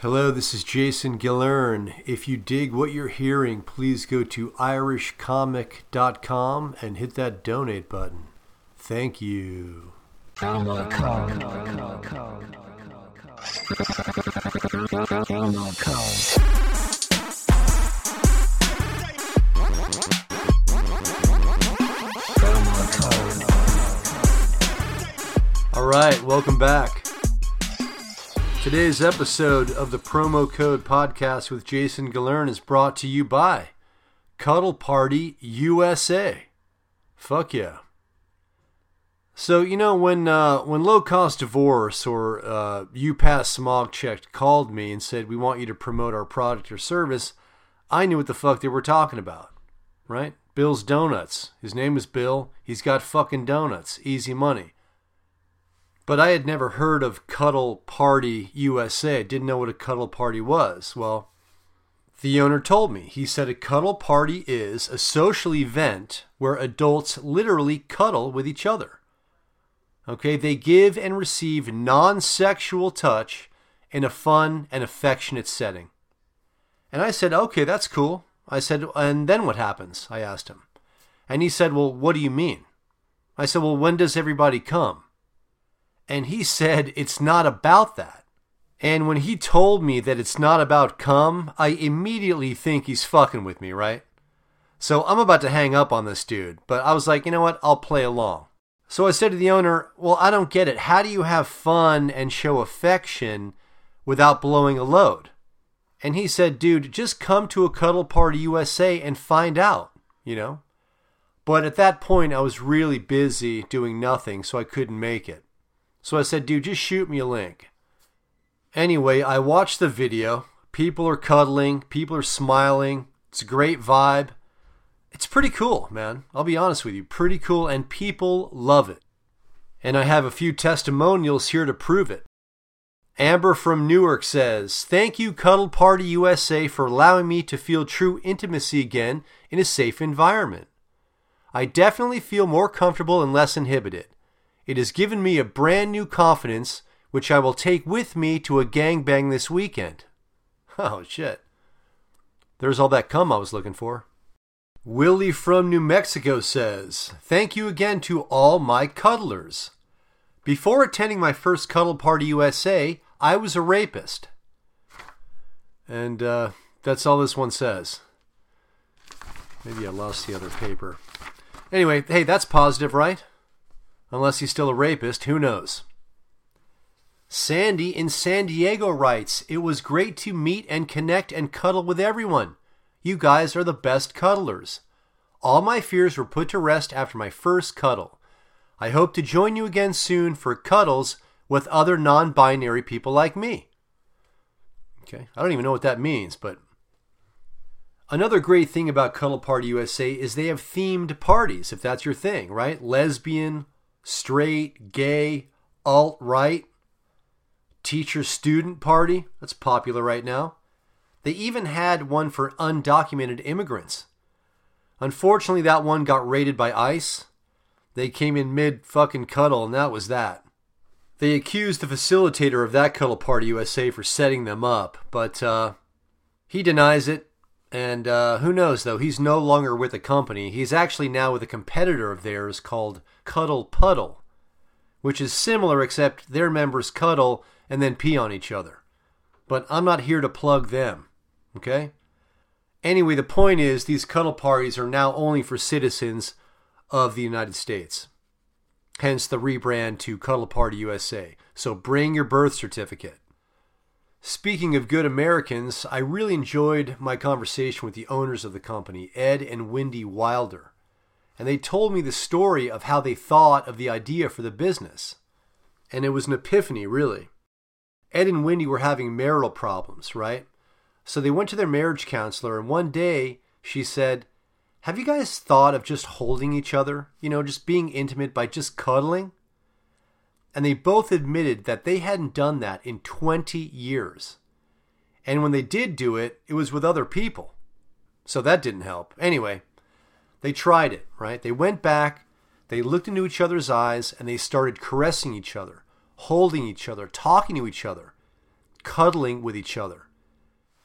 Hello, this is Jason Gillearn. If you dig what you're hearing, please go to irishcomic.com and hit that donate button. Thank you. All right, welcome back. Today's episode of the Promo Code Podcast with Jason Gillearn is brought to you by Cuddle Party USA. Fuck yeah. So you know when uh, when Low Cost Divorce or uh, UPass Smog Checked called me and said we want you to promote our product or service, I knew what the fuck they were talking about, right? Bill's Donuts. His name is Bill. He's got fucking donuts. Easy money. But I had never heard of Cuddle Party USA. Didn't know what a cuddle party was. Well, the owner told me. He said a cuddle party is a social event where adults literally cuddle with each other. Okay, they give and receive non sexual touch in a fun and affectionate setting. And I said, okay, that's cool. I said, and then what happens? I asked him. And he said, well, what do you mean? I said, well, when does everybody come? And he said, it's not about that. And when he told me that it's not about come, I immediately think he's fucking with me, right? So I'm about to hang up on this dude, but I was like, you know what? I'll play along. So I said to the owner, well, I don't get it. How do you have fun and show affection without blowing a load? And he said, dude, just come to a Cuddle Party USA and find out, you know? But at that point, I was really busy doing nothing, so I couldn't make it. So I said, dude, just shoot me a link. Anyway, I watched the video. People are cuddling, people are smiling. It's a great vibe. It's pretty cool, man. I'll be honest with you. Pretty cool, and people love it. And I have a few testimonials here to prove it. Amber from Newark says, Thank you, Cuddle Party USA, for allowing me to feel true intimacy again in a safe environment. I definitely feel more comfortable and less inhibited. It has given me a brand new confidence, which I will take with me to a gangbang this weekend. Oh, shit. There's all that cum I was looking for. Willie from New Mexico says, Thank you again to all my cuddlers. Before attending my first Cuddle Party USA, I was a rapist. And uh, that's all this one says. Maybe I lost the other paper. Anyway, hey, that's positive, right? Unless he's still a rapist, who knows? Sandy in San Diego writes, It was great to meet and connect and cuddle with everyone. You guys are the best cuddlers. All my fears were put to rest after my first cuddle. I hope to join you again soon for cuddles with other non binary people like me. Okay, I don't even know what that means, but. Another great thing about Cuddle Party USA is they have themed parties, if that's your thing, right? Lesbian, straight, gay, alt right, teacher student party. That's popular right now. They even had one for undocumented immigrants. Unfortunately, that one got raided by ICE. They came in mid fucking cuddle, and that was that. They accused the facilitator of that Cuddle Party USA for setting them up, but uh, he denies it. And uh, who knows, though? He's no longer with the company. He's actually now with a competitor of theirs called Cuddle Puddle, which is similar except their members cuddle and then pee on each other. But I'm not here to plug them. Okay? Anyway, the point is these cuddle parties are now only for citizens of the United States. Hence the rebrand to Cuddle Party USA. So bring your birth certificate. Speaking of good Americans, I really enjoyed my conversation with the owners of the company, Ed and Wendy Wilder. And they told me the story of how they thought of the idea for the business. And it was an epiphany, really. Ed and Wendy were having marital problems, right? So they went to their marriage counselor, and one day she said, Have you guys thought of just holding each other? You know, just being intimate by just cuddling? And they both admitted that they hadn't done that in 20 years. And when they did do it, it was with other people. So that didn't help. Anyway, they tried it, right? They went back, they looked into each other's eyes, and they started caressing each other, holding each other, talking to each other cuddling with each other.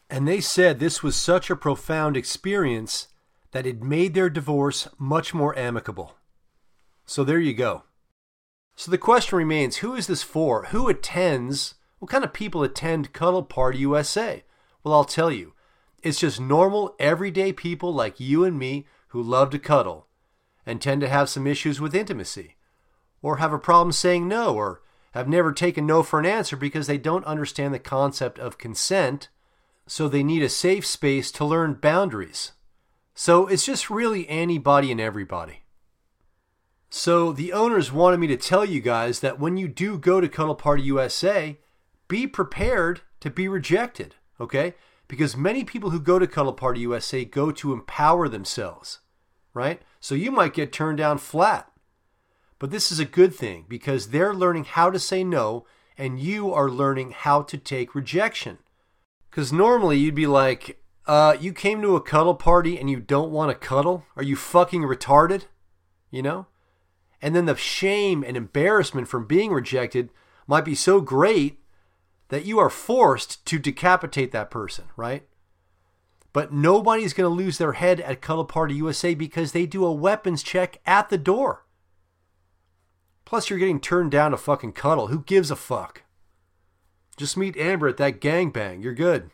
And they said this was such a profound experience that it made their divorce much more amicable. So there you go. So the question remains who is this for? Who attends? What kind of people attend Cuddle Party USA? Well, I'll tell you. It's just normal, everyday people like you and me who love to cuddle and tend to have some issues with intimacy, or have a problem saying no, or have never taken no for an answer because they don't understand the concept of consent, so they need a safe space to learn boundaries. So it's just really anybody and everybody. So the owners wanted me to tell you guys that when you do go to Cuddle Party USA, be prepared to be rejected, okay? Because many people who go to Cuddle Party USA go to empower themselves, right? So you might get turned down flat. But this is a good thing because they're learning how to say no and you are learning how to take rejection. Because normally you'd be like, uh, you came to a cuddle party and you don't want to cuddle? Are you fucking retarded? You know? And then the shame and embarrassment from being rejected might be so great that you are forced to decapitate that person, right? But nobody's going to lose their head at Cuddle Party USA because they do a weapons check at the door. Plus, you're getting turned down to fucking cuddle. Who gives a fuck? Just meet Amber at that gangbang. You're good.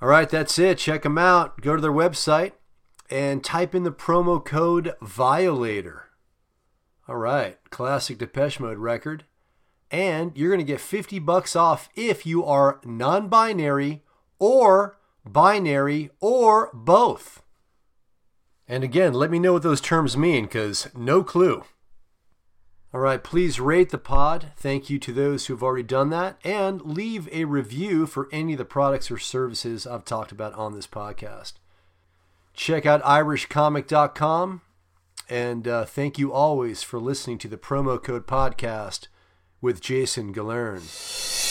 All right, that's it. Check them out. Go to their website and type in the promo code Violator. All right, classic Depeche Mode record. And you're going to get 50 bucks off if you are non binary or binary or both. And again, let me know what those terms mean because no clue. All right, please rate the pod. Thank you to those who have already done that. And leave a review for any of the products or services I've talked about on this podcast. Check out irishcomic.com. And uh, thank you always for listening to the promo code podcast with Jason Gillearn.